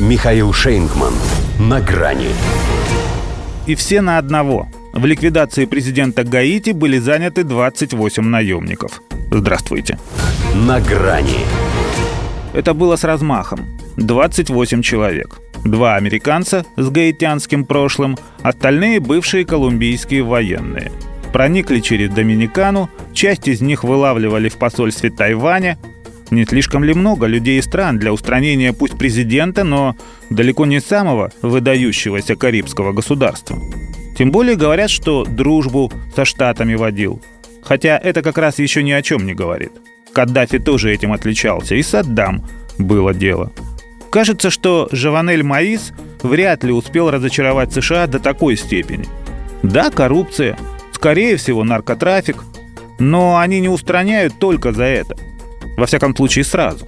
Михаил Шейнгман. На грани. И все на одного. В ликвидации президента Гаити были заняты 28 наемников. Здравствуйте. На грани. Это было с размахом. 28 человек. Два американца с гаитянским прошлым, остальные бывшие колумбийские военные. Проникли через Доминикану, часть из них вылавливали в посольстве Тайваня, не слишком ли много людей и стран для устранения пусть президента, но далеко не самого выдающегося карибского государства? Тем более говорят, что дружбу со Штатами водил. Хотя это как раз еще ни о чем не говорит. Каддафи тоже этим отличался, и Саддам было дело. Кажется, что Жаванель Маис вряд ли успел разочаровать США до такой степени. Да, коррупция, скорее всего, наркотрафик, но они не устраняют только за это – во всяком случае, сразу.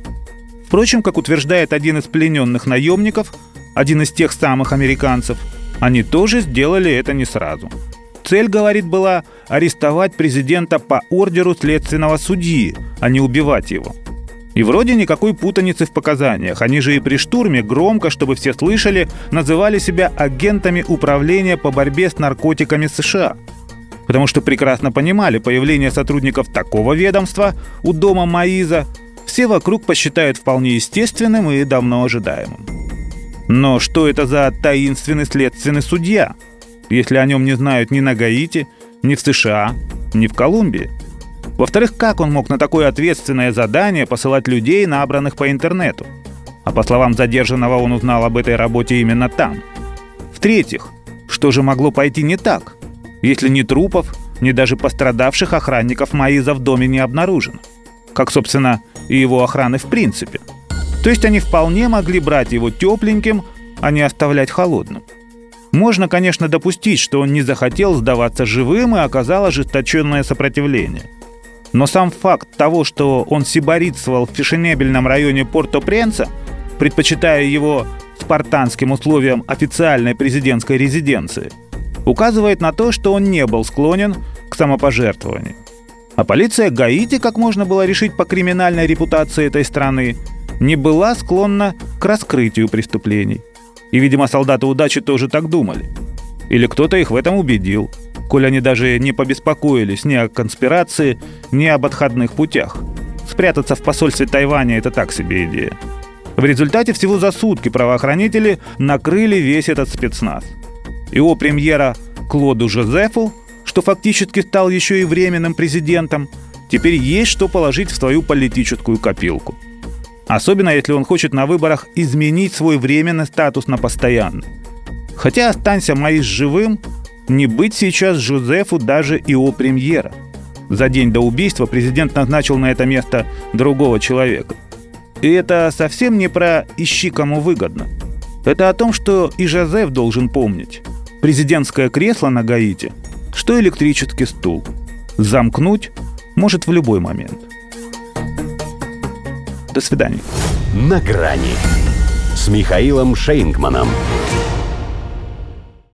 Впрочем, как утверждает один из плененных наемников, один из тех самых американцев, они тоже сделали это не сразу. Цель, говорит, была арестовать президента по ордеру следственного судьи, а не убивать его. И вроде никакой путаницы в показаниях. Они же и при штурме громко, чтобы все слышали, называли себя агентами управления по борьбе с наркотиками США – потому что прекрасно понимали появление сотрудников такого ведомства у дома Маиза все вокруг посчитают вполне естественным и давно ожидаемым. Но что это за таинственный следственный судья, если о нем не знают ни на Гаити, ни в США, ни в Колумбии? Во-вторых, как он мог на такое ответственное задание посылать людей, набранных по интернету? А по словам задержанного, он узнал об этой работе именно там. В-третьих, что же могло пойти не так? Если ни трупов, ни даже пострадавших охранников Маиза в доме не обнаружено. Как, собственно, и его охраны в принципе. То есть они вполне могли брать его тепленьким, а не оставлять холодным. Можно, конечно, допустить, что он не захотел сдаваться живым и оказал ожесточенное сопротивление. Но сам факт того, что он сиборитствовал в фешенебельном районе Порто-Пренса, предпочитая его спартанским условиям официальной президентской резиденции – указывает на то, что он не был склонен к самопожертвованию. А полиция Гаити, как можно было решить по криминальной репутации этой страны, не была склонна к раскрытию преступлений. И, видимо, солдаты удачи тоже так думали. Или кто-то их в этом убедил, коль они даже не побеспокоились ни о конспирации, ни об отходных путях. Спрятаться в посольстве Тайваня – это так себе идея. В результате всего за сутки правоохранители накрыли весь этот спецназ – его премьера Клоду Жозефу, что фактически стал еще и временным президентом, теперь есть что положить в свою политическую копилку. Особенно если он хочет на выборах изменить свой временный статус на постоянный. Хотя останься Маис живым, не быть сейчас Жозефу даже и о премьера. За день до убийства президент назначил на это место другого человека. И это совсем не про «ищи кому выгодно». Это о том, что и Жозеф должен помнить президентское кресло на Гаити, что электрический стул. Замкнуть может в любой момент. До свидания. На грани с Михаилом Шейнгманом.